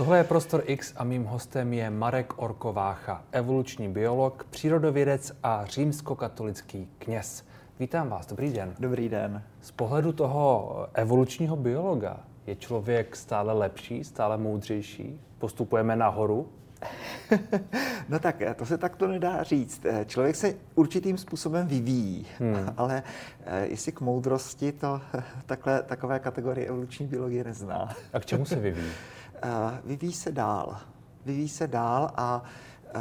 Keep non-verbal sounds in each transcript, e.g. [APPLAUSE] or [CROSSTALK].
Tohle je Prostor X a mým hostem je Marek Orkovácha, evoluční biolog, přírodovědec a římskokatolický kněz. Vítám vás, dobrý den. Dobrý den. Z pohledu toho evolučního biologa je člověk stále lepší, stále moudřejší? Postupujeme nahoru? [LAUGHS] no tak to se takto nedá říct. Člověk se určitým způsobem vyvíjí, hmm. [LAUGHS] ale eh, jestli k moudrosti to [LAUGHS] takhle, takové kategorie evoluční biologie nezná. A k čemu se vyvíjí? Eh, vyvíjí se dál. Vyvíjí se dál a eh,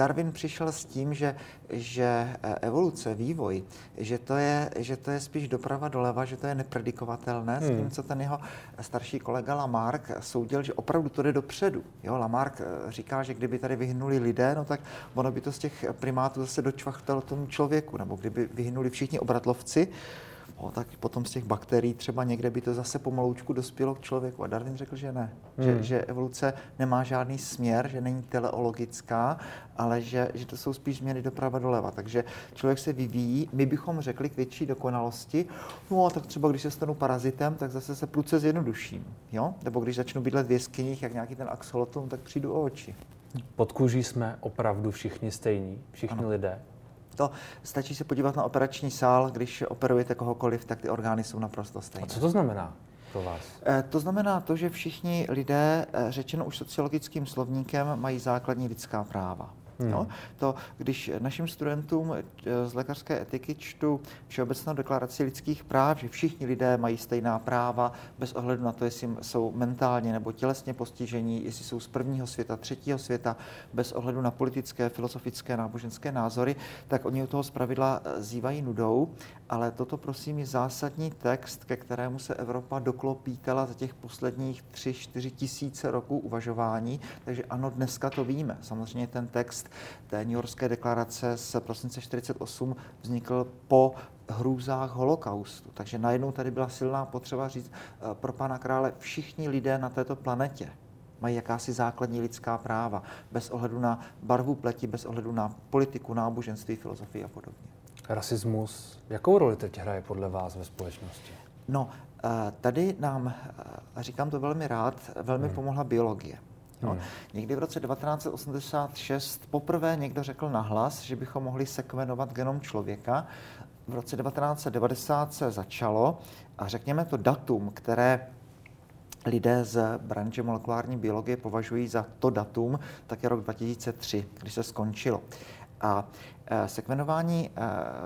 Darwin přišel s tím, že, že evoluce, vývoj, že to, je, že to je spíš doprava doleva, že to je nepredikovatelné, hmm. s tím, co ten jeho starší kolega Lamarck soudil, že opravdu to jde dopředu. Jo, Lamarck říká, že kdyby tady vyhnuli lidé, no tak ono by to z těch primátů zase dočvachtalo tomu člověku, nebo kdyby vyhnuli všichni obratlovci, O, tak potom z těch bakterií třeba někde by to zase pomaloučku dospělo k člověku. A Darwin řekl, že ne. Hmm. Že, že evoluce nemá žádný směr, že není teleologická, ale že, že to jsou spíš změny doprava doleva. Takže člověk se vyvíjí. My bychom řekli k větší dokonalosti, no tak třeba když se stanu parazitem, tak zase se pruce zjednoduším. Jo? Nebo když začnu bydlet v jeskyních, jak nějaký ten axolotlum, tak přijdu o oči. Pod kůží jsme opravdu všichni stejní, všichni ano. lidé to stačí se podívat na operační sál, když operujete kohokoliv, tak ty orgány jsou naprosto stejné. A co to znamená? pro vás? Eh, to znamená to, že všichni lidé, eh, řečeno už sociologickým slovníkem, mají základní lidská práva. Hmm. Jo? To, když našim studentům eh, z lékařské etiky čtu Všeobecnou deklaraci lidských práv, že všichni lidé mají stejná práva, bez ohledu na to, jestli jsou mentálně nebo tělesně postižení, jestli jsou z prvního světa, třetího světa, bez ohledu na politické, filozofické, náboženské názory, tak oni u toho zpravidla eh, zývají nudou, ale toto prosím je zásadní text, ke kterému se Evropa doklopítala za těch posledních tři, čtyři tisíce roků uvažování, takže ano, dneska to víme. Samozřejmě ten text té New Yorkské deklarace z prosince 48 vznikl po hrůzách holokaustu. Takže najednou tady byla silná potřeba říct eh, pro pana krále, všichni lidé na této planetě mají jakási základní lidská práva, bez ohledu na barvu pleti, bez ohledu na politiku, náboženství, filozofii a podobně. Rasismus, jakou roli teď hraje podle vás ve společnosti? No, eh, tady nám, eh, a říkám to velmi rád, velmi hmm. pomohla biologie. No, hmm. Někdy v roce 1986 poprvé někdo řekl nahlas, že bychom mohli sekvenovat genom člověka. V roce 1990 se začalo a řekněme to datum, které lidé z branže molekulární biologie považují za to datum, tak je rok 2003, kdy se skončilo. A sekvenování e,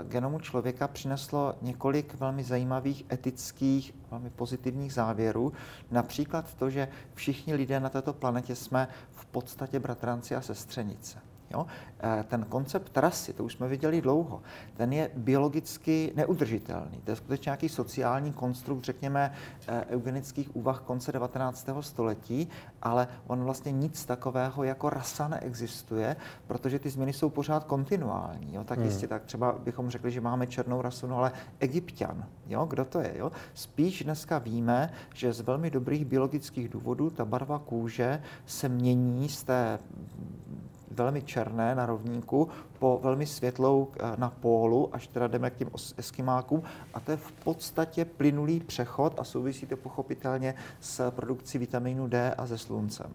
genomu člověka přineslo několik velmi zajímavých etických, velmi pozitivních závěrů. Například to, že všichni lidé na této planetě jsme v podstatě bratranci a sestřenice. Jo? Eh, ten koncept trasy, to už jsme viděli dlouho, ten je biologicky neudržitelný. To je skutečně nějaký sociální konstrukt, řekněme, eh, eugenických úvah konce 19. století, ale on vlastně nic takového jako rasa neexistuje, protože ty změny jsou pořád kontinuální. Jo? Tak hmm. jistě, tak třeba bychom řekli, že máme černou rasu, no ale egyptian, jo? kdo to je? Jo? Spíš dneska víme, že z velmi dobrých biologických důvodů ta barva kůže se mění z té velmi černé na rovníku po velmi světlou eh, na pólu, až teda jdeme k těm eskimákům. A to je v podstatě plynulý přechod a souvisí to pochopitelně s produkcí vitamínu D a se sluncem.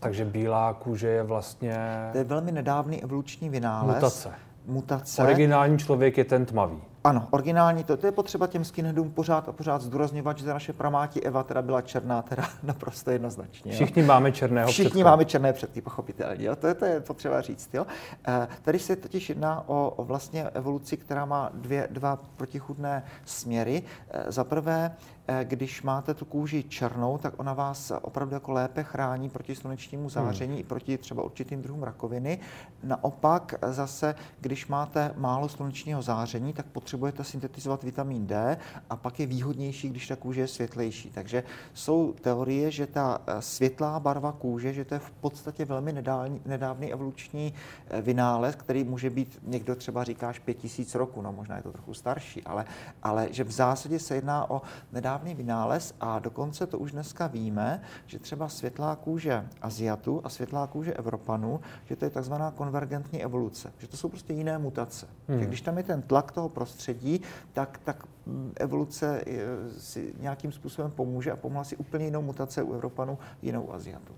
Takže bílá kůže je vlastně... To je velmi nedávný evoluční vynález. Mutace. Mutace. Originální člověk je ten tmavý. Ano, originální, to, to je potřeba těm skinheadům pořád a pořád zdůrazňovat, že naše pramáti Eva teda byla černá, teda [LAUGHS] naprosto jednoznačně. Všichni jo. máme černého Všichni předky. máme černé předky, pochopitelně. Jo. To, to je potřeba říct. Jo. E, tady se totiž jedná o, o vlastně evoluci, která má dvě, dva protichudné směry. E, za prvé, když máte tu kůži černou, tak ona vás opravdu jako lépe chrání proti slunečnímu hmm. záření hmm. i proti třeba určitým druhům rakoviny. Naopak zase, když máte málo slunečního záření, tak potřebujete syntetizovat vitamin D a pak je výhodnější, když ta kůže je světlejší. Takže jsou teorie, že ta eh, světlá barva kůže, že to je v podstatě velmi nedávný, nedávný evoluční eh, vynález, který může být, někdo třeba říká až pět tisíc roku, no možná je to trochu starší, ale, ale že v zásadě se jedná o nedávný nedávný vynález a dokonce to už dneska víme, že třeba světlá kůže Aziatů a světlá kůže Evropanů, že to je takzvaná konvergentní evoluce, že to jsou prostě jiné mutace. Hmm. Že když tam je ten tlak toho prostředí, tak, tak mm, evoluce eh, si nějakým způsobem pomůže a pomohla si úplně jinou mutace u Evropanů, jinou u Aziatů.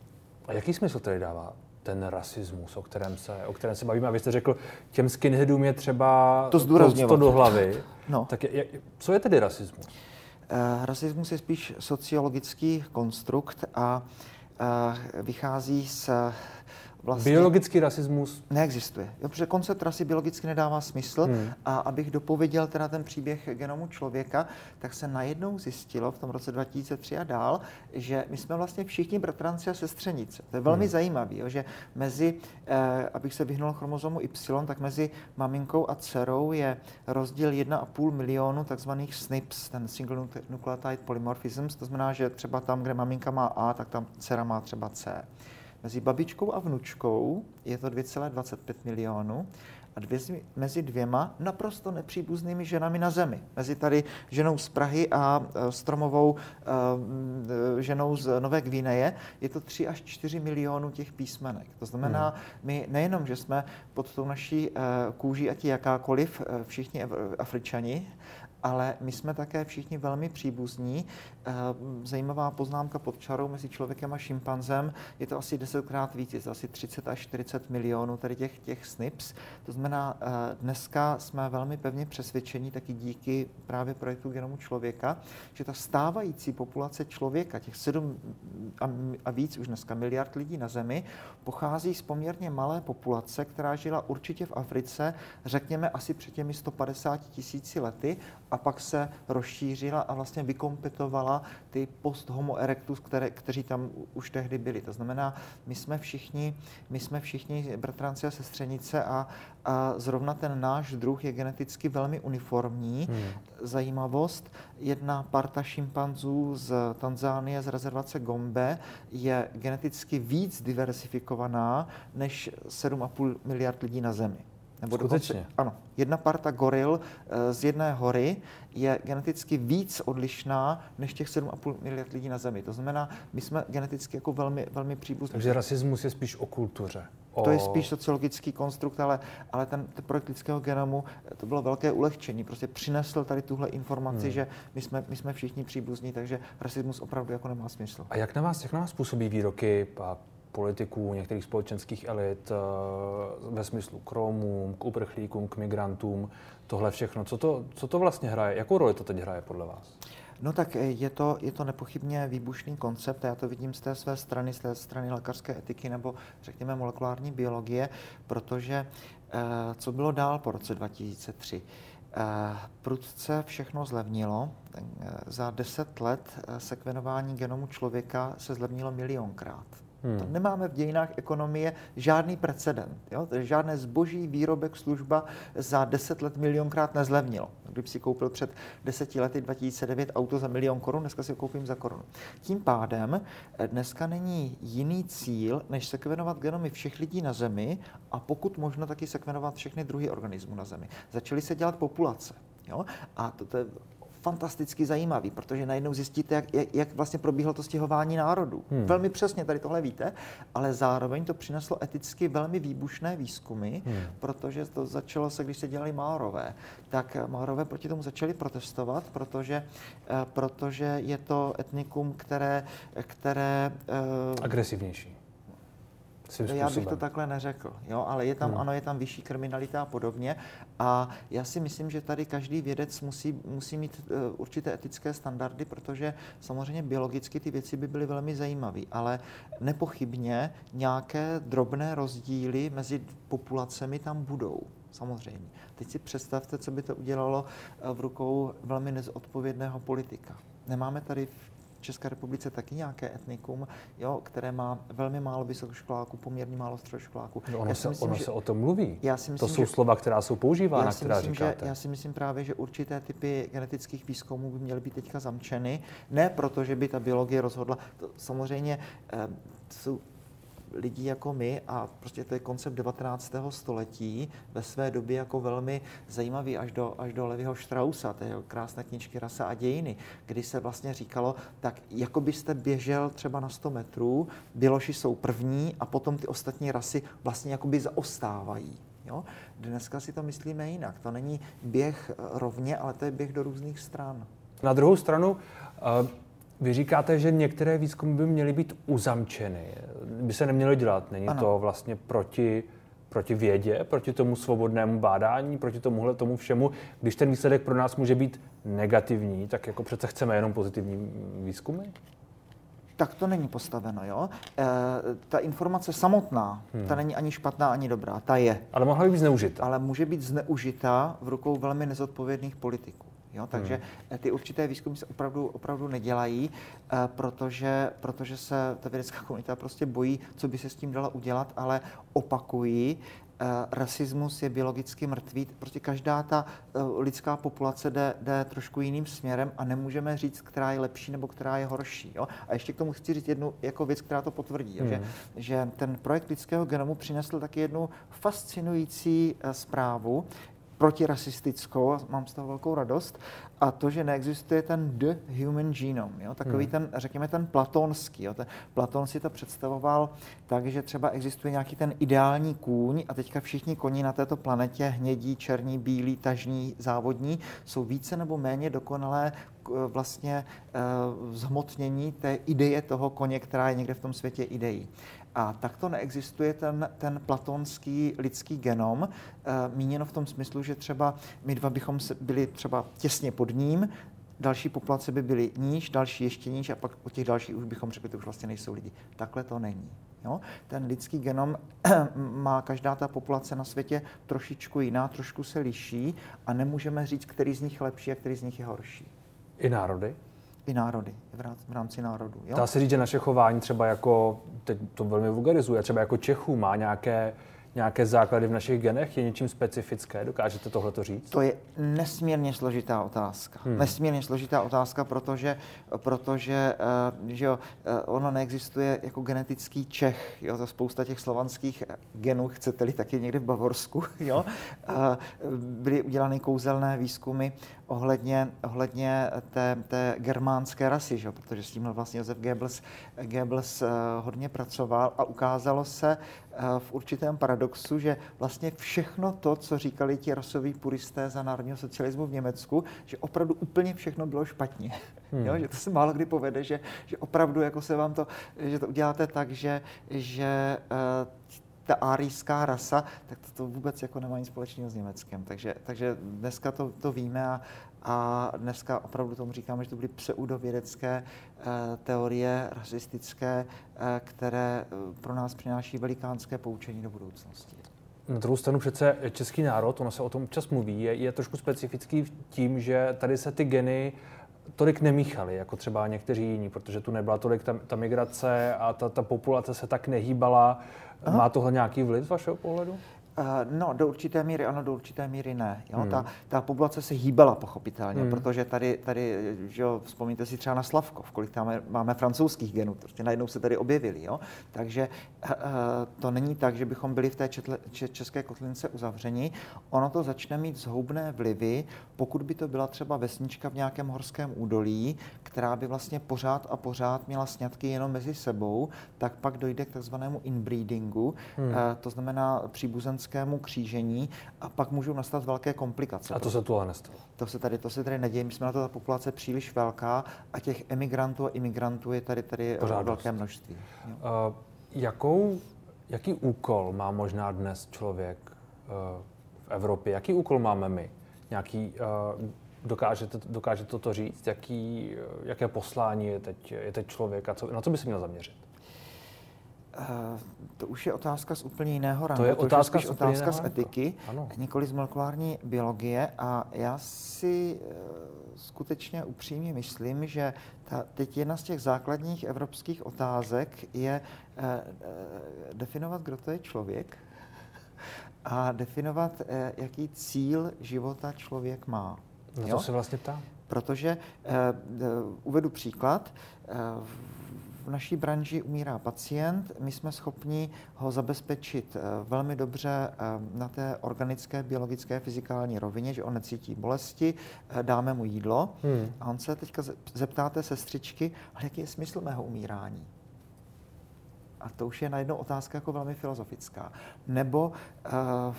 A jaký smysl tedy dává ten rasismus, o kterém se, o kterém se bavíme. A vy jste řekl, těm skinheadům je třeba to, to, do hlavy. No. Tak je, co je tedy rasismus? Uh, rasismus je spíš sociologický konstrukt a uh, vychází z Vlastně biologický rasismus neexistuje. Jo, protože koncept rasy biologicky nedává smysl hmm. a abych dopověděl teda ten příběh genomu člověka, tak se najednou zjistilo v tom roce 2003 a dál, že my jsme vlastně všichni bratranci a sestřenice. To je velmi hmm. zajímavé, že mezi, eh, abych se vyhnul chromozomu Y, tak mezi maminkou a dcerou je rozdíl 1,5 milionu takzvaných SNPs, ten single nucleotide polymorphisms, to znamená, že třeba tam, kde maminka má A, tak tam dcera má třeba C. Mezi babičkou a vnučkou je to 2,25 milionů a dvě, mezi dvěma naprosto nepříbuznými ženami na zemi. Mezi tady ženou z Prahy a e, stromovou e, ženou z Nové Gvineje je to 3 až 4 milionů těch písmenek. To znamená, hmm. my nejenom, že jsme pod tou naší e, kůží, ať jakákoliv, všichni Afričani, ale my jsme také všichni velmi příbuzní. Eh, zajímavá poznámka pod čarou mezi člověkem a šimpanzem, je to asi desetkrát víc, je to asi 30 až 40 milionů tady těch, těch SNPs. To znamená, eh, dneska jsme velmi pevně přesvědčení, taky díky právě projektu Genomu člověka, že ta stávající populace člověka, těch 7 a víc už dneska miliard lidí na Zemi, pochází z poměrně malé populace, která žila určitě v Africe, řekněme asi před těmi 150 tisíci lety a pak se rozšířila a vlastně vykompetovala ty post homo erectus, které, kteří tam už tehdy byli. To znamená, my jsme všichni, my jsme všichni bratranci a sestřenice a, a zrovna ten náš druh je geneticky velmi uniformní. Hmm. Zajímavost, jedna parta šimpanzů z Tanzánie, z rezervace Gombe, je geneticky víc diversifikovaná než 7,5 miliard lidí na Zemi. Nebo Skutečně? Dokonce, ano. Jedna parta goril eh, z jedné hory je geneticky víc odlišná než těch 7,5 miliard lidí na Zemi. To znamená, my jsme geneticky jako velmi, velmi příbuzní. Takže rasismus je spíš o kultuře. O... To je spíš sociologický konstrukt, ale, ale ten, ten projekt lidského genomu, eh, to bylo velké ulehčení. Prostě přinesl tady tuhle informaci, hmm. že my jsme, my jsme všichni příbuzní, takže rasismus opravdu jako nemá smysl. A jak na vás, jak na vás působí výroky politiků, některých společenských elit eh, ve smyslu k Romům, k uprchlíkům, k migrantům, tohle všechno. Co to, co to vlastně hraje? Jakou roli to teď hraje podle vás? No tak eh, je to, je to nepochybně výbušný koncept, já to vidím z té své strany, z té strany lékařské etiky nebo řekněme molekulární biologie, protože eh, co bylo dál po roce 2003? Prudce všechno zlevnilo. Za deset let sekvenování genomu člověka se zlevnilo milionkrát. Hmm. To nemáme v dějinách ekonomie žádný precedent. Jo? Žádné zboží, výrobek, služba za 10 let milionkrát nezlevnilo. Kdyby si koupil před 10 lety 2009 auto za milion korun, dneska si ho koupím za korunu. Tím pádem eh, dneska není jiný cíl, než sekvenovat genomy všech lidí na Zemi a pokud možno taky sekvenovat všechny druhy organismů na Zemi. Začaly se dělat populace. Jo? A to, to je fantasticky zajímavý, protože najednou zjistíte, jak, jak, jak vlastně probíhalo to stěhování národů. Hmm. Velmi přesně tady tohle víte, ale zároveň to přineslo eticky velmi výbušné výzkumy, hmm. protože to začalo se, když se dělali Maorové, tak Maorové proti tomu začali protestovat, protože, eh, protože je to etnikum, které... které eh, Agresivnější Já bych to takhle neřekl, jo, ale je tam, hmm. ano, je tam vyšší kriminalita a podobně. A já si myslím, že tady každý vědec musí, musí mít uh, určité etické standardy, protože samozřejmě biologicky ty věci by byly velmi zajímavé, ale nepochybně nějaké drobné rozdíly mezi populacemi tam budou. Samozřejmě. Teď si představte, co by to udělalo eh, v rukou velmi nezodpovědného politika. Nemáme tady v České republice taky nějaké etnikum, jo, které má velmi málo vysokoškoláků, poměrně málo středoškoláků. No ono, já se, myslím, ono že, se o tom mluví. Já si myslím, to jsou že, slova, která jsou používána, já si která myslím, říkáte. Že, já si myslím právě, že určité typy genetických výzkumů by měly být teďka zamčeny. Ne proto, že by ta biologie rozhodla. To samozřejmě eh, jsou lidí jako my a prostě to je koncept 19. století ve své době jako velmi zajímavý až do, až do Levyho Strausa, té krásné knižky Rasa a dějiny, kdy se vlastně říkalo, tak jako byste běžel třeba na 100 metrů, Běloši jsou první a potom ty ostatní rasy vlastně jakoby zaostávají. Jo? Dneska si to myslíme jinak. To není běh rovně, ale to je běh do různých stran. Na druhou stranu, uh vy říkáte, že některé výzkumy by měly být uzamčeny, by se neměly dělat. Není ano. to vlastně proti, proti vědě, proti tomu svobodnému bádání, proti tomuhle tomu všemu. Když ten výsledek pro nás může být negativní, tak jako přece chceme jenom pozitivní výzkumy? tak to není postaveno. Jo? E, ta informace samotná, hmm. ta není ani špatná, ani dobrá, ta je. Ale mohla by být zneužita. Ale může být zneužita v rukou velmi nezodpovědných politiků. Jo? Takže hmm. ty určité výzkumy se opravdu, opravdu nedělají, eh, protože, protože se ta vědecká komunita prostě bojí, co by se s tím dalo udělat, ale opakují, eh, rasismus je biologicky mrtvý. Prostě každá ta eh, lidská populace jde, jde trošku jiným směrem a nemůžeme říct, která je lepší nebo která je horší. Jo? A ještě k tomu chci říct jednu jako věc, která to potvrdí. Hmm. Že, že ten projekt lidského genomu přinesl taky jednu fascinující zprávu, protirasistickou, mám z toho velkou radost, a to, že neexistuje ten the human genome, jo? takový hmm. ten, řekněme, ten platonský. Jo? Ten Platon si to představoval tak, že třeba existuje nějaký ten ideální kůň a teďka všichni koni na této planetě, hnědí, černí, bílí, tažní, závodní, jsou více nebo méně dokonalé vlastně eh, zhmotnění té ideje toho koně, která je někde v tom světě ideí. A takto neexistuje ten, ten platonský lidský genom, e, míněno v tom smyslu, že třeba my dva bychom byli třeba těsně pod ním, další populace by byly níž, další ještě níž a pak o těch dalších už bychom řekli, že už vlastně nejsou lidi. Takhle to není. Jo? Ten lidský genom [CLEARS THROAT] má každá ta populace na světě trošičku jiná, trošku se liší a nemůžeme říct, který z nich je lepší a který z nich je horší. I národy? I národy, v rámci národů. Jo? Dá se říct, že naše chování třeba jako, teď to velmi vulgarizuje, třeba jako Čechů má nějaké nějaké základy v našich genech? Je něčím specifické? Dokážete tohle to říct? To je nesmírně složitá otázka. Hmm. Nesmírně složitá otázka, protože, protože uh, že jo, uh, ono neexistuje jako genetický Čech. Jo, to spousta těch slovanských genů, chcete-li taky někde v Bavorsku. [LAUGHS] Jo? Uh, byly udělány kouzelné výzkumy ohledně, ohledně té, té germánské rasy, že? protože s tím vlastně Josef Goebbels, Goebbels uh, hodně pracoval a ukázalo se, v určitém paradoxu, že vlastně všechno to, co říkali ti rasoví puristé za národního socialismu v Německu, že opravdu úplně všechno bylo špatně. Hmm. Jo, že to se málo kdy povede, že, že opravdu jako se vám to, že to uděláte tak, že, že uh, ta árijská rasa, tak to, to vůbec jako nemá nic společného s Německem. Takže, takže dneska to, to víme a, a dneska opravdu tomu říkáme, že to byly pseudovědecké eh, teorie rasistické, eh, které eh, pro nás přináší velikánské poučení do budoucnosti. Na druhou stranu přece český národ, ono se o tom čas mluví, je, je trošku specifický tím, že tady se ty geny tolik nemíchaly, jako třeba někteří jiní, protože tu nebyla tolik ta, ta migrace a ta, ta populace se tak nehýbala. Aha. Má tohle nějaký vliv z vašeho pohledu? Uh, no, do určité míry ano, do určité míry ne. Jo? Hmm. Ta, ta populace se hýbala pochopitelně, hmm. protože tady, tady že jo, vzpomínáte si třeba na Slavkov, kolik tam máme, máme francouzských genů, prostě najednou se tady objevili. Jo? Takže uh, to není tak, že bychom byli v té četle, če, české kotlince uzavřeni. Ono to začne mít zhoubné vlivy, pokud by to byla třeba vesnička v nějakém horském údolí, která by vlastně pořád a pořád měla sňatky jenom mezi sebou, tak pak dojde k takzvanému inbreedingu, hmm. uh, to znamená příbuzenství mimozemskému křížení a pak můžou nastat velké komplikace. A to se tu ale nestalo. To se tady, to se tady neděje. My jsme na to ta populace příliš velká a těch emigrantů a imigrantů je tady, tady Pořád velké množství. Uh, jakou, jaký úkol má možná dnes člověk uh, v Evropě? Jaký úkol máme my? Nějaký, uh, dokážete, dokážete toto říct? Jaký, jaké poslání je teď, je teď člověk a co, na co by se měl zaměřit? Uh, to už je otázka z úplně jiného rangu. To je otázka, to je z, otázka z etiky, ano. nikoli z molekulární biologie. A já si uh, skutečně upřímně myslím, že ta, teď jedna z těch základních evropských otázek je uh, definovat, kdo to je člověk a definovat, jaký cíl života člověk má. Na to se vlastně ptám. Protože, uh, uvedu příklad, uh, v naší branži umírá pacient, my jsme schopni ho zabezpečit velmi dobře na té organické, biologické, fyzikální rovině, že on necítí bolesti, dáme mu jídlo hmm. a on se teďka zeptáte sestřičky, ale jaký je smysl mého umírání? A to už je najednou otázka jako velmi filozofická. Nebo uh,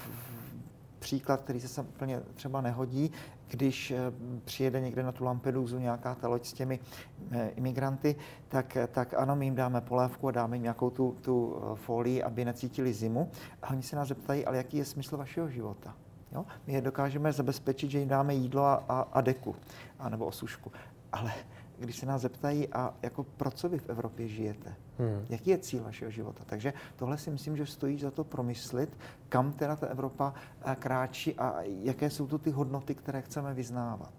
příklad, který se sem úplně třeba nehodí, když eh, přijede někde na tu Lampedusu nějaká ta loď s těmi eh, imigranty, tak, tak ano, my jim dáme polévku a dáme jim nějakou tu, tu folii, aby necítili zimu. A oni se nás zeptají, ale jaký je smysl vašeho života? Jo? My je dokážeme zabezpečit, že jim dáme jídlo a, a, a deku, a nebo osušku. Ale když se nás zeptají, a jako pro co vy v Evropě žijete? Hmm. Jaký je cíl vašeho života? Takže tohle si myslím, že stojí za to promyslit, kam teda ta Evropa eh, kráčí a jaké jsou to ty hodnoty, které chceme vyznávat.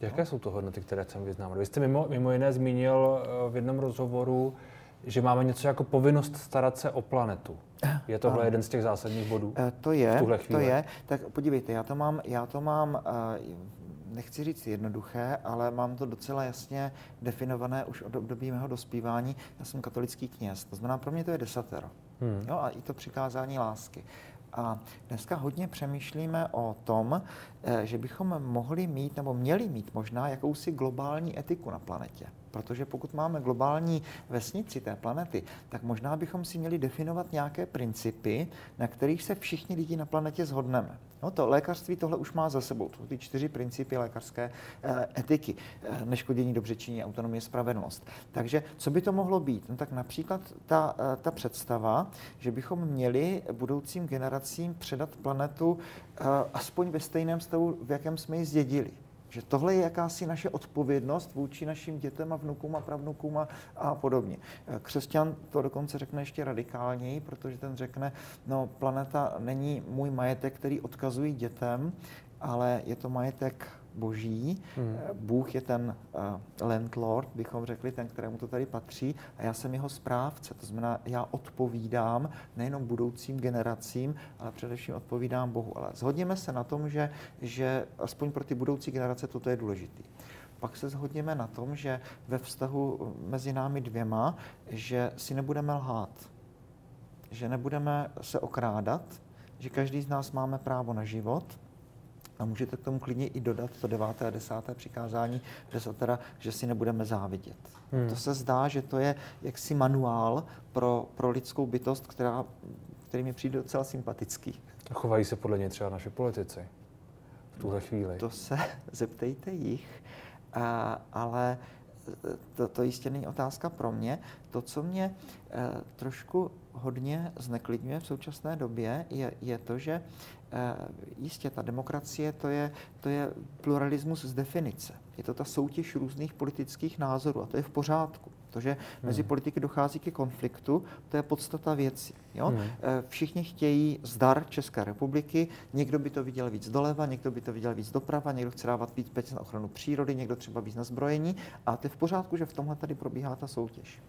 Jaké no? jsou to hodnoty, které chceme vyznávat? Vy jste mimo, mimo jiné zmínil eh, v jednom rozhovoru, že máme něco jako povinnost starat se o planetu. Je tohle jeden z těch zásadních bodů? Eh, to je, to je. Tak podívejte, já to mám, já to mám nechci říct jednoduché, ale mám to docela jasně definované už od období mého dospívání. Já jsem katolický kněz, to znamená, pro mě to je desatero. Hmm. Jo, a i to přikázání lásky. A dneska hodně přemýšlíme o tom, eh, že bychom mohli mít nebo měli mít možná jakousi globální etiku na planetě. Protože pokud máme globální vesnici té planety, tak možná bychom si měli definovat nějaké principy, na kterých se všichni lidi na planetě zhodneme. No to lékařství tohle už má za sebou. To ty čtyři principy lékařské eh, etiky. Eh, neškodění, dobřečení, autonomie, spravedlnost. Takže co by to mohlo být? No tak například ta, eh, ta představa, že bychom měli budoucím generacím předat planetu eh, aspoň ve stejném stavu, v jakém jsme ji zdědili. Že tohle je jakási naše odpovědnost vůči našim dětem a vnukům a pravnukům a, a podobně. Křesťan to dokonce řekne ještě radikálněji, protože ten řekne, no planeta není můj majetek, který odkazují dětem, ale je to majetek boží. Hmm. Bůh je ten uh, landlord, bychom řekli, ten, kterému to tady patří, a já jsem jeho správce. To znamená, já odpovídám nejenom budoucím generacím, ale především odpovídám Bohu. Ale zhodněme se na tom, že, že aspoň pro ty budoucí generace toto je důležité. Pak se shodněme na tom, že ve vztahu mezi námi dvěma, že si nebudeme lhát, že nebudeme se okrádat, že každý z nás máme právo na život, a můžete k tomu klidně i dodat to deváté a desáté přikázání desatera, že si nebudeme závidět. Hmm. To se zdá, že to je jaksi manuál pro, pro lidskou bytost, která, který mi přijde docela sympatický. Chovají se podle něj třeba naše politici v tuhle chvíli? To se [LAUGHS] zeptejte jich, a, ale to, to jistě není otázka pro mě. To, co mě e, trošku hodně zneklidňuje v současné době, je, je to, že jistě, ta demokracie to je, to je pluralismus z definice. Je to ta soutěž různých politických názorů a to je v pořádku. To, že mezi hmm. politiky dochází ke konfliktu, to je podstata věci. Jo? Hmm. Eh, všichni chtějí zdar České republiky, někdo by to viděl víc doleva, někdo by to viděl víc doprava, někdo chce dávat víc peněz na ochranu přírody, někdo třeba víc na zbrojení a to je v pořádku, že v tomhle tady probíhá ta soutěž.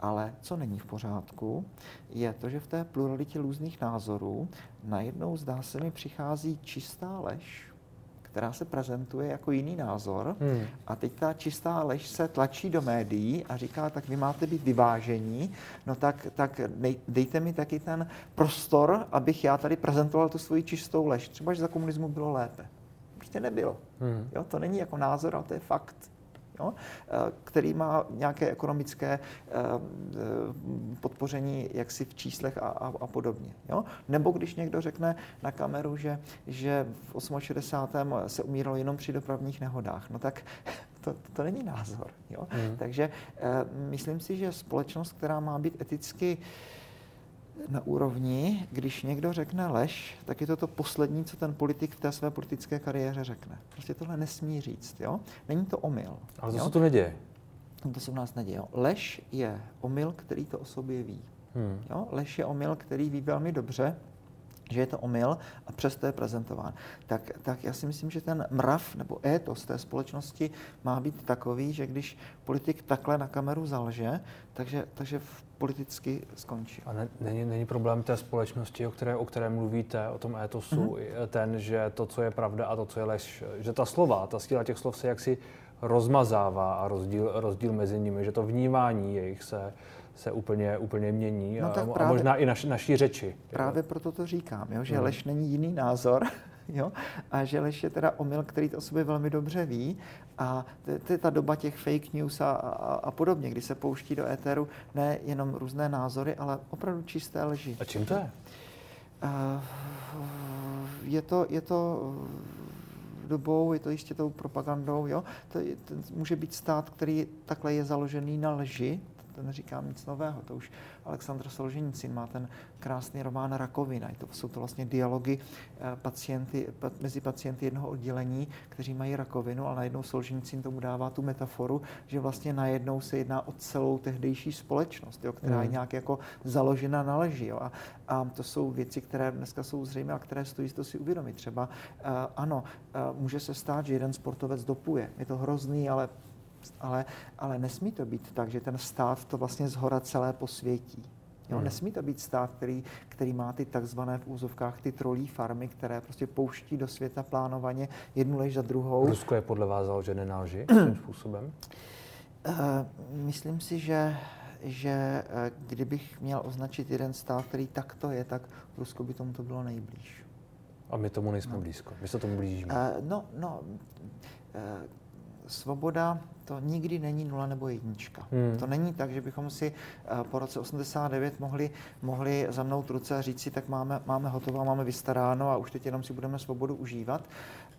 Ale co není v pořádku, je to, že v té pluralitě různých názorů najednou zdá se mi přichází čistá lež, která se prezentuje jako jiný názor hmm. a teď ta čistá lež se tlačí do médií a říká, tak vy máte být vyvážení, no tak, tak dejte mi taky ten prostor, abych já tady prezentoval tu svoji čistou lež. Třeba, že za komunismu bylo lépe. Prostě nebylo. Hmm. Jo, to není jako názor, ale to je fakt jo, eh, který má nějaké ekonomické eh, eh, podpoření jaksi v číslech a, a, a podobně. Jo? Nebo když někdo řekne na kameru, že, že v 68. se umíralo jenom při dopravních nehodách, no tak [LAUGHS] to, to není názor. Jo? Mm. Takže myslím si, že společnost, která má být eticky uh, na úrovni, když někdo řekne lež, tak je to to poslední, co ten politik v té své politické kariéře řekne. Prostě tohle nesmí říct, jo? Není to omyl. Ale to jo? se to neděje. To se u nás neděje. Jo? Lež je omyl, který to o sobě ví. Hmm. Jo? Lež je omyl, který ví velmi dobře, že je to omyl a přesto je prezentován. Tak, tak já si myslím, že ten mrav nebo étos té společnosti má být takový, že když politik takhle na kameru zalže, takže, takže politicky skončí. A ne, není, není problém té společnosti, o které, o které mluvíte, o tom étosu, mm-hmm. ten, že to, co je pravda a to, co je lež, že ta slova, ta síla těch slov se jaksi rozmazává a rozdíl, rozdíl mezi nimi, že to vnímání jejich se, se úplně, úplně mění no, a, právě, a možná i naš, naší řeči. Právě jo. proto to říkám, jo, že hmm. lež není jiný názor, [LAUGHS] jo, a že lež je teda omyl, který to o sobě velmi dobře ví a to je ta doba těch fake news a, a, a podobně, kdy se pouští do éteru ne jenom různé názory, ale opravdu čisté lži. A čím to je? Uh, je to, je to dobou, je to ještě tou propagandou, jo? To, je, to může být stát, který takhle je založený na lži, to neříkám nic nového, to už Aleksandr Solženicin má ten krásný román Rakovina. To jsou to vlastně dialogy eh, pacienty, mezi pacienty jednoho oddělení, kteří mají rakovinu, ale najednou Solženicin tomu dává tu metaforu, že vlastně najednou se jedná o celou tehdejší společnost, jo, která mm. je nějak jako založena na leži. Jo. A, a to jsou věci, které dneska jsou zřejmé a které stojí to si uvědomit. Třeba uh, ano, uh, může se stát, že jeden sportovec dopuje. Je to hrozný, ale ale, ale nesmí to být tak, že ten stát to vlastně zhora celé posvětí. Jo, hmm. Nesmí to být stát, který, který má ty takzvané v úzovkách ty trolí farmy, které prostě pouští do světa plánovaně jednu lež za druhou. Rusko je podle vás založené na lži [CLEARS THROAT] tím způsobem? Uh, myslím si, že že uh, kdybych měl označit jeden stát, který takto je, tak Rusko by tomu to bylo nejblíž. A my tomu nejsme no. blízko. My se tomu blížíme. Uh, no, no, uh, svoboda to nikdy není nula nebo jednička. Hmm. To není tak, že bychom si eh, po roce 89 mohli, mohli zamnout ruce a říct si, tak máme, máme hotovo, máme vystaráno a už teď jenom si budeme svobodu užívat.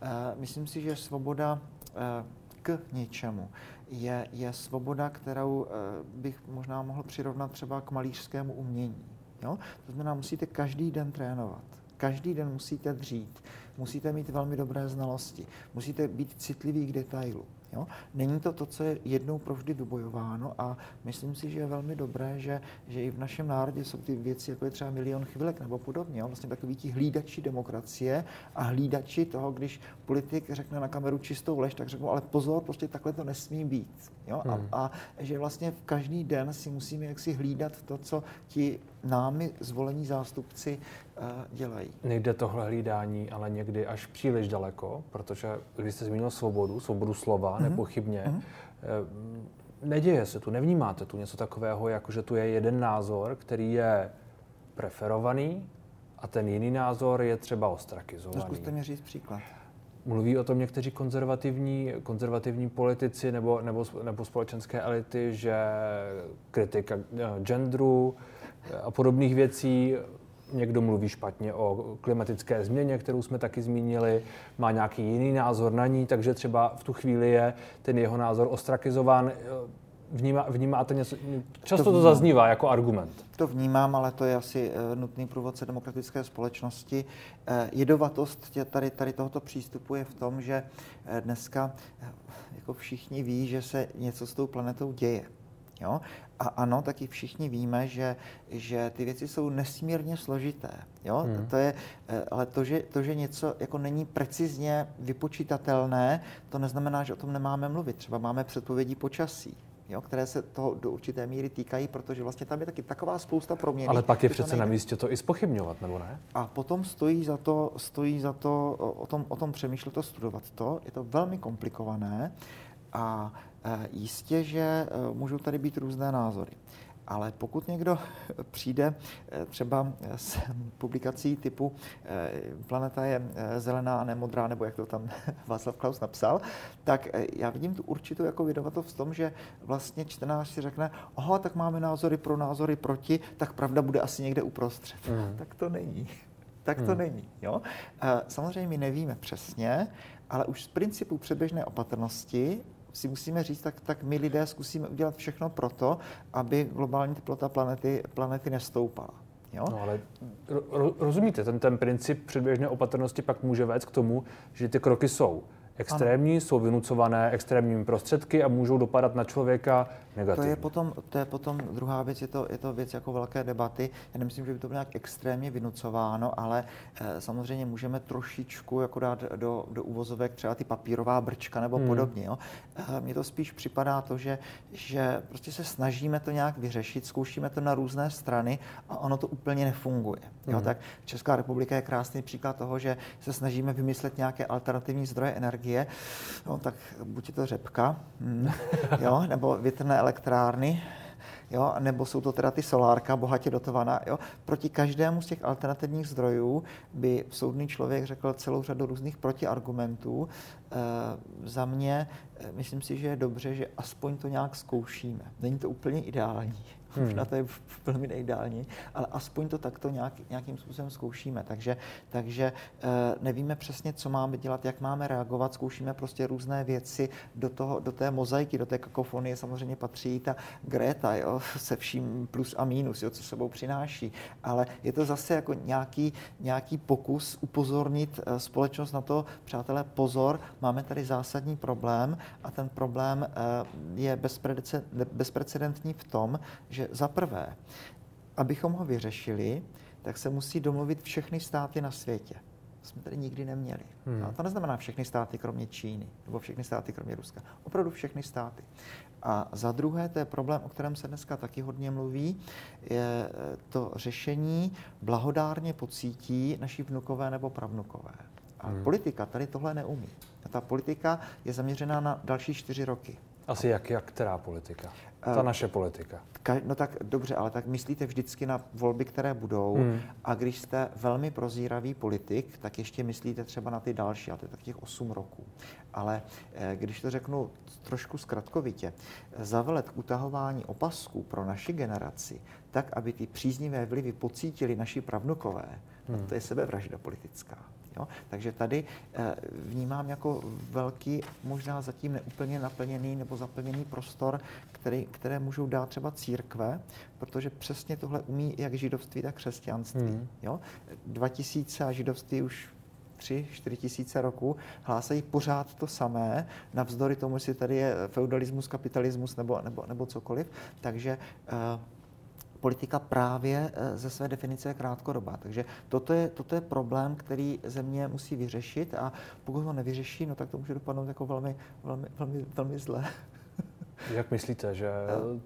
Eh, myslím si, že svoboda eh, k něčemu je, je svoboda, kterou bych možná mohl přirovnat třeba k malířskému umění. Jo? To znamená, musíte každý den trénovat. Každý den musíte dřít, musíte mít velmi dobré znalosti, musíte být citlivý k detailu. Jo? Není to to, co je jednou provždy vybojováno a myslím si, že je velmi dobré, že, že i v našem národě jsou ty věci, jako je třeba milion chvilek nebo podobně. Jo? Vlastně takový ti hlídači demokracie a hlídači toho, když politik řekne na kameru čistou lež, tak řeknu, ale pozor, prostě takhle to nesmí být. Jo? Hmm. A, a že vlastně v každý den si musíme jaksi hlídat to, co ti námi zvolení zástupci uh, dělají. Nejde tohle hlídání ale někdy až příliš daleko, protože když jste zmínil svobodu, svobodu slova, mm-hmm. nepochybně, mm-hmm. neděje se tu, nevnímáte tu něco takového, jako že tu je jeden názor, který je preferovaný a ten jiný názor je třeba ostrakizovaný. No, zkuste mi říct příklad. Mluví o tom někteří konzervativní, konzervativní politici nebo, nebo, nebo společenské elity, že kritika eh, genderu eh, a podobných věcí někdo mluví špatně o klimatické změně, kterou jsme taky zmínili, má nějaký jiný názor na ní, takže třeba v tu chvíli je ten jeho názor ostrakizován. Vnímá, vnímáte něco, často to, to zaznívá jako argument. To vnímám, ale to je asi uh, nutný průvodce demokratické společnosti. Uh, jedovatost tě, tady, tady tohoto přístupu je v tom, že uh, dneska jako všichni ví, že se něco s tou planetou děje. Jo? A ano, taky všichni víme, že, že ty věci jsou nesmírně složité. Jo? Hmm. To je, eh, ale to že, to, že něco jako není precizně vypočítatelné, to neznamená, že o tom nemáme mluvit. Třeba máme předpovědi počasí. Jo, které se toho do určité míry týkají, protože vlastně tam je taky taková spousta proměn. Ale pak je přece na místě to i spochybňovat, nebo ne? A potom stojí za to, stojí za to o, tom, o tom přemýšlet to, studovat to. Je to velmi komplikované a jistě, že eh, můžou tady být různé názory. Ale pokud někdo [LAUGHS] přijde eh, třeba s [LAUGHS] publikací typu Planeta je zelená a ne modrá, nebo jak to tam [LAUGHS] Václav Klaus napsal, tak já vidím tu určitou jako vydavatost v tom, že vlastně čtenář si řekne, aha, tak máme názory pro názory proti, tak pravda bude asi někde uprostřed. Mm. Tak to není. Tak to mm. není. Jo? Samozřejmě my nevíme přesně, ale už z principu předběžné opatrnosti si musíme říct, tak, tak my lidé zkusíme udělat všechno pro to, aby globální teplota planety, planety nestoupala. Jo? No ale ro, rozumíte, ten, ten princip předběžné opatrnosti pak může vést k tomu, že ty kroky jsou extrémní, ano. jsou vynucované extrémními prostředky a můžou dopadat na člověka negativně. To je potom, to je potom druhá věc, je to, je to věc jako velké debaty. Já nemyslím, že by to bylo nějak extrémně vynucováno, ale e, samozřejmě můžeme trošičku jako dát do, do uvozovek třeba ty papírová brčka nebo hmm. podobně. Jo. E, mně to spíš připadá to, že, že prostě se snažíme to nějak vyřešit, zkoušíme to na různé strany a ono to úplně nefunguje. Jo. Hmm. Tak Česká republika je krásný příklad toho, že se snažíme vymyslet nějaké alternativní zdroje energie, no, tak buď je to řepka, hm, jo, nebo větrné elektrárny, jo, nebo jsou to teda ty solárka bohatě dotovaná. Jo. Proti každému z těch alternativních zdrojů by soudný člověk řekl celou řadu různých protiargumentů. E, za mě, e, myslím si, že je dobře, že aspoň to nějak zkoušíme. Není to úplně ideální, hmm. možná to je velmi neideální, ale aspoň to takto nějak, nějakým způsobem zkoušíme. Takže, takže e, nevíme přesně, co máme dělat, jak máme reagovat, zkoušíme prostě různé věci do, toho, do té mozaiky, do té kakofonie samozřejmě patří ta Greta, jo, se vším plus a mínus, jo, co sebou přináší. Ale je to zase jako nějaký, nějaký pokus upozornit e, společnost na to, přátelé, pozor, máme tady zásadní problém a ten problém e, je bezprecedentní v tom, že za prvé, abychom ho vyřešili, tak se musí domluvit všechny státy na světě. To jsme tady nikdy neměli. Hmm. A to neznamená všechny státy, kromě Číny, nebo všechny státy, kromě Ruska. Opravdu všechny státy. A za druhé, to je problém, o kterém se dneska taky hodně mluví, je to řešení blahodárně pocítí naší vnukové nebo pravnukové. A hmm. politika tady tohle neumí. A ta politika je zaměřená na další čtyři roky. Asi jak, jak která politika? Ta naše politika. No tak dobře, ale tak myslíte vždycky na volby, které budou hmm. a když jste velmi prozíravý politik, tak ještě myslíte třeba na ty další, a to je tak těch 8 roků. Ale eh, když to řeknu trošku zkratkovitě, zavelet k utahování opasků pro naši generaci, tak, aby ty příznivé vlivy pocítili naši pravnukové, hmm. to je sebevražda politická. Jo? Takže tady eh, vnímám jako velký, možná zatím neúplně naplněný nebo zaplněný prostor, který, které můžou dát třeba církve, protože přesně tohle umí jak židovství, tak křesťanství. Hmm. Jo? 2000 a židovství už tři, čtyři tisíce roků hlásají pořád to samé, navzdory tomu, jestli tady je feudalismus, kapitalismus nebo, nebo, nebo cokoliv. Takže uh, politika právě eh, ze své definice je krátkodobá. Takže toto je, toto je problém, který země musí vyřešit a pokud ho nevyřeší, no tak to může dopadnout jako velmi, velmi, velmi, velmi zle. Jak myslíte, že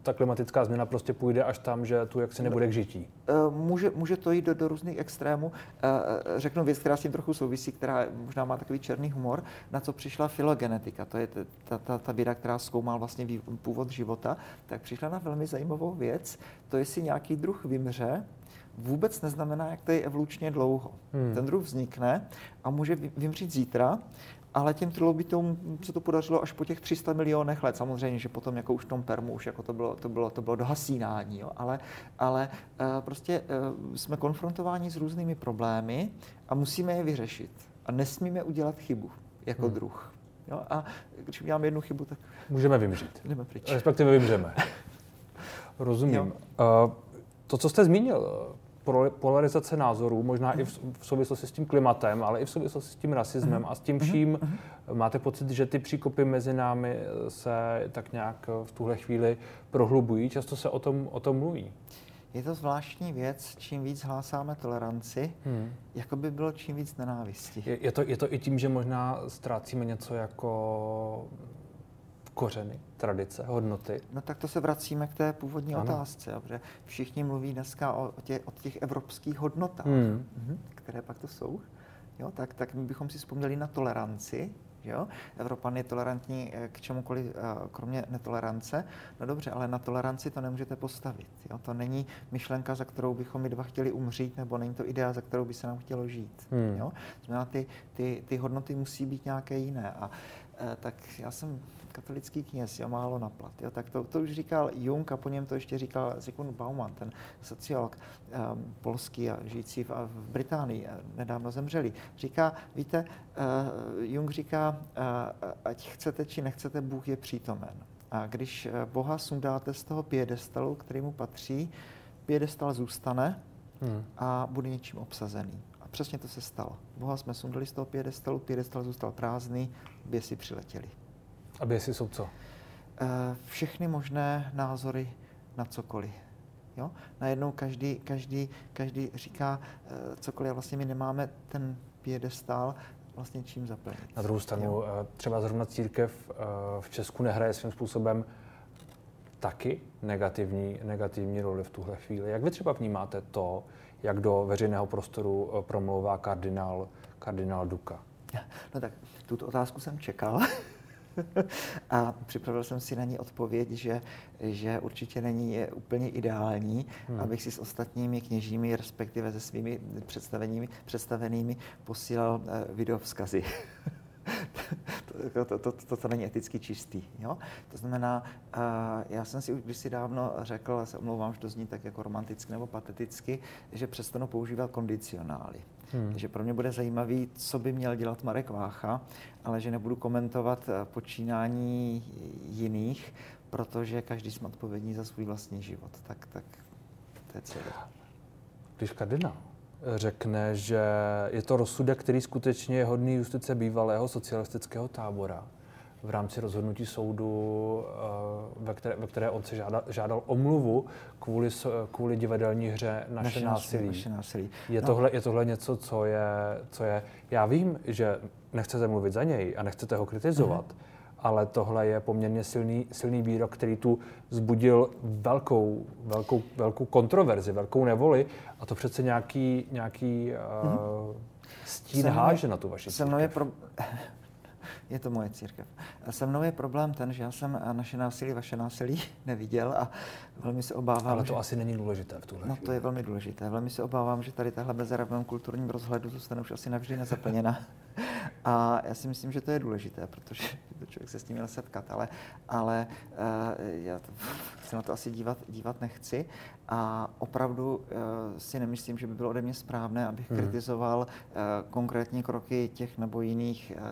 ta klimatická změna prostě půjde až tam, že tu jaksi nebude k žití? Eh, může, může to jít do, do různých extrémů. Eh, řeknu věc, která s tím trochu souvisí, která možná má takový černý humor, na co přišla filogenetika. To je ta, ta, ta věda, která zkoumal vlastně původ života. Tak přišla na velmi zajímavou věc. To, jestli nějaký druh vymře, vůbec neznamená, jak to je evolučně dlouho. Hmm. Ten druh vznikne a může vymřít zítra ale těm trilobitům se to podařilo až po těch 300 milionech let. Samozřejmě, že potom jako už v tom permu už jako to bylo, to bylo, to bylo dohasínání, jo? ale, ale uh, prostě uh, jsme konfrontováni s různými problémy a musíme je vyřešit. A nesmíme udělat chybu jako hmm. druh. Jo? A když uděláme jednu chybu, tak... Můžeme vymřít. Jdeme pryč. Respektive vymřeme. [LAUGHS] Rozumím. Uh, to, co jste zmínil, polarizace názorů, možná i v, souvislosti s tím klimatem, ale i v souvislosti s tím rasismem a s tím vším. Máte pocit, že ty příkopy mezi námi se tak nějak v tuhle chvíli prohlubují? Často se o tom, o tom mluví. Je to zvláštní věc, čím víc hlásáme toleranci, hmm. jako by bylo čím víc nenávisti. Je, je, to, je to i tím, že možná ztrácíme něco jako kořeny, tradice, hodnoty. No tak to se vracíme k té původní ano. otázce, protože všichni mluví dneska o, o, těch, o těch evropských hodnotách, hmm. Mhm, které pak to jsou. Jo, tak, tak my bychom si vzpomněli na toleranci, Jo? Evropan je tolerantní eh, k čemukoliv, eh, kromě netolerance. No dobře, ale na toleranci to nemůžete postavit. Jo? To není myšlenka, za kterou bychom my dva chtěli umřít, nebo není to idea, za kterou by se nám chtělo žít. Hmm. Jo? Znamená, ty, ty, ty hodnoty musí být nějaké jiné. A tak já jsem katolický kněz, já málo na plat. Jo, tak to, to už říkal Jung a po něm to ještě říkal Zygmunt Bauman, ten sociolog um, polský a žijící v, v Británii, nedávno zemřeli. Říká, víte, uh, Jung říká, uh, ať chcete či nechcete, Bůh je přítomen. A když eh, Boha sundáte z toho piedestalu, který mu patří, piedestal zůstane hmm. a bude něčím obsazený. A přesně to se stalo. Boha jsme sundali z toho piedestalu, piedestal zůstal prázdný, běsi přiletěli. A běsy jsou co? všechny možné názory na cokoliv. Jo? Najednou každý, každý, každý říká uh, cokoliv a vlastně my nemáme ten piedestál vlastně čím zaplnit. Na druhou stranu, jo? třeba zrovna církev v Česku nehraje svým způsobem taky negativní, negativní roli v tuhle chvíli. Jak vy třeba vnímáte to, jak do veřejného prostoru promlouvá kardinál, kardinál Duka? [LAUGHS] No tak, tuto otázku jsem čekal. [LAUGHS] a připravil jsem si na ní odpověď, že, že určitě není úplně ideální, hmm. abych si s ostatními kněžími, respektive se svými představenými, představenými posílal uh, videovzkazy. [LAUGHS] to, to, to, to, to není eticky čistý. Jo? To znamená, uh, já jsem si už kdysi dávno řekl, a se omlouvám, že to zní tak jako romanticky nebo pateticky, že přestanu používat kondicionály. Hmm. Takže pro mě bude zajímavý, co by měl dělat Marek Vácha, ale že nebudu komentovat eh, počínání jiných, protože každý jsme odpovědní za svůj vlastní život. Tak, tak to je celé. Když kardinál řekne, že je to rozsudek, který skutečně je hodný justice bývalého socialistického tábora, v rámci rozhodnutí soudu, eh, ve které, ve které on se žádal, žádal omluvu kvůli, kvůli divadelní hře Naše, naše násilí. Naše násilí. Je, no. tohle, je tohle něco, co je, co je... Já vím, že nechcete mluvit za něj a nechcete ho kritizovat, mm-hmm. ale tohle je poměrně silný, silný výrok, který tu zbudil velkou, velkou, velkou kontroverzi, velkou nevoli a to přece nějaký, nějaký mm-hmm. uh, stín háže na tu vaši Se mnou je pro je to moje církev. Se mnou je problém ten, že já jsem naše násilí, vaše násilí [LAUGHS] neviděl a velmi se obávám. Ale to že... asi není důležité v tuhle No to je velmi důležité. Velmi se obávám, že tady tahle mezera v mém kulturním rozhledu zůstane už asi navždy nezaplněna. [LAUGHS] A já si myslím, že to je důležité, protože [LAUGHS] to člověk se s tím měl setkat, ale, ale uh, já to, se na to asi dívat, dívat nechci. A opravdu uh, si nemyslím, že by bylo ode mě správné, abych hmm. kritizoval uh, konkrétní kroky těch nebo jiných uh,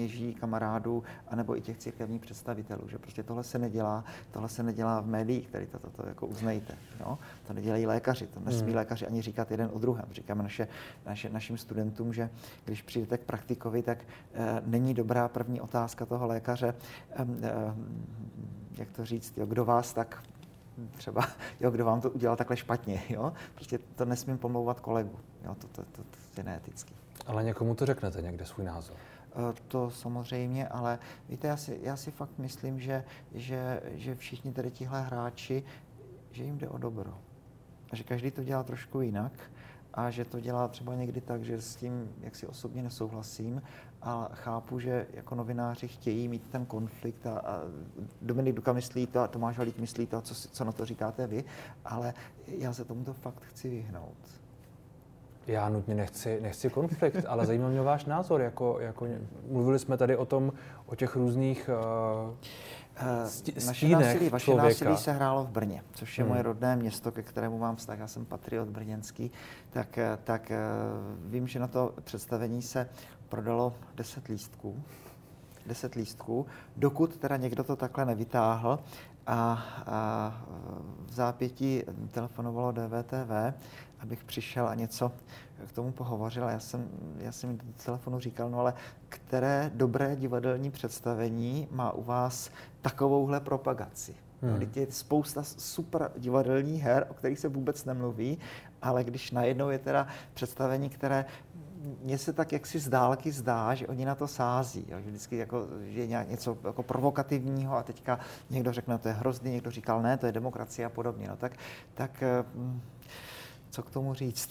kněží, kamarádů, anebo i těch církevních představitelů. Že prostě tohle se nedělá, tohle se nedělá v médiích, tady to, to, to jako uznejte. Jo? To nedělají lékaři, to nesmí hmm. lékaři ani říkat jeden o druhém. Říkáme naše, naše, našim studentům, že když přijdete k praktikovi, tak uh, není dobrá první otázka toho lékaře, um, uh, jak to říct, jo, kdo vás tak třeba, jo, kdo vám to udělal takhle špatně, jo? Prostě to nesmím pomlouvat kolegu, jo? To, to, to, to je neetický. Ale někomu to řeknete někde svůj názor? Eh, to samozřejmě, ale víte, já si, já si fakt myslím, že, že, že všichni tady tihle hráči, že jim jde o dobro. A že každý to dělá trošku jinak a že to dělá třeba někdy tak, že s tím, jak si osobně nesouhlasím, a chápu, že jako novináři chtějí mít ten konflikt a, a Dominik Duka myslí to a Tomáš Halík myslí to, co, co na to říkáte vy, ale já se tomuto fakt chci vyhnout. Já nutně nechci, nechci konflikt, ale zajímá mě váš názor. Jako, jako, mluvili jsme tady o tom, o těch různých uh, stí, naše násilí, vaše člověka. násilí se hrálo v Brně, což je hmm. moje rodné město, ke kterému mám vztah. Já jsem patriot brněnský, tak, tak vím, že na to představení se prodalo 10 lístků. 10 lístků, dokud teda někdo to takhle nevytáhl a, a v zápětí telefonovalo DVTV, abych přišel a něco k tomu pohovořil. Já jsem, já jsem do telefonu říkal, no ale které dobré divadelní představení má u vás takovouhle propagaci? Hmm. No, je spousta super divadelních her, o kterých se vůbec nemluví, ale když najednou je teda představení, které mně se tak jaksi z dálky zdá, že oni na to sází. Jo? Že vždycky jako, že je nějak něco jako provokativního a teďka někdo řekne, to je hrozný, někdo říkal, ne, to je demokracie a podobně. No, tak, tak hm, co k tomu říct?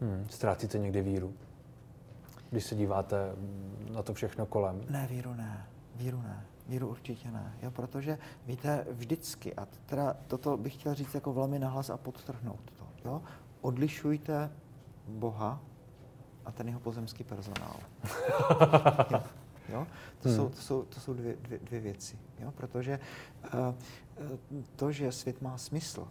Hmm, ztrácíte někdy víru? Když se díváte na to všechno kolem? Ne, víru ne. Víru ne. Víru určitě ne. Jo, protože víte, vždycky, a teda toto bych chtěl říct jako velmi nahlas a podtrhnout to, jo? odlišujte Boha a ten jeho pozemský personál. [LAUGHS] jo? Jo? To, hmm. jsou, to, jsou, to jsou dvě, dvě, dvě věci. Jo? Protože uh, to, že svět má smysl,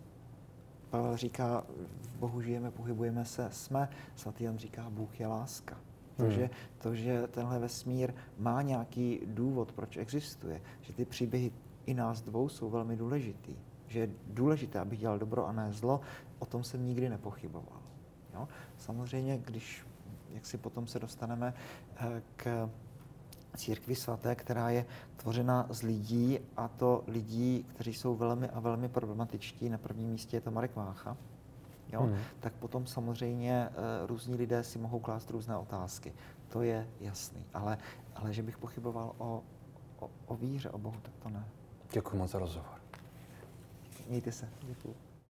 Pavel říká, v Bohu žijeme, pohybujeme se, jsme. Svatý Jan říká, Bůh je láska. To, hmm. že, to, že tenhle vesmír má nějaký důvod, proč existuje, že ty příběhy i nás dvou jsou velmi důležitý, že je důležité, aby dělal dobro a ne zlo, o tom jsem nikdy nepochyboval. Jo? Samozřejmě, když jak si potom se dostaneme eh, k církvi svaté, která je tvořena z lidí, a to lidí, kteří jsou velmi a velmi problematičtí. Na prvním místě je to Marek Vácha. Jo? Hmm. Tak potom samozřejmě uh, různí lidé si mohou klást různé otázky. To je jasný. Ale, ale že bych pochyboval o, o, o víře, o Bohu, tak to ne. Děkuji moc za rozhovor. Mějte se. Děkuji.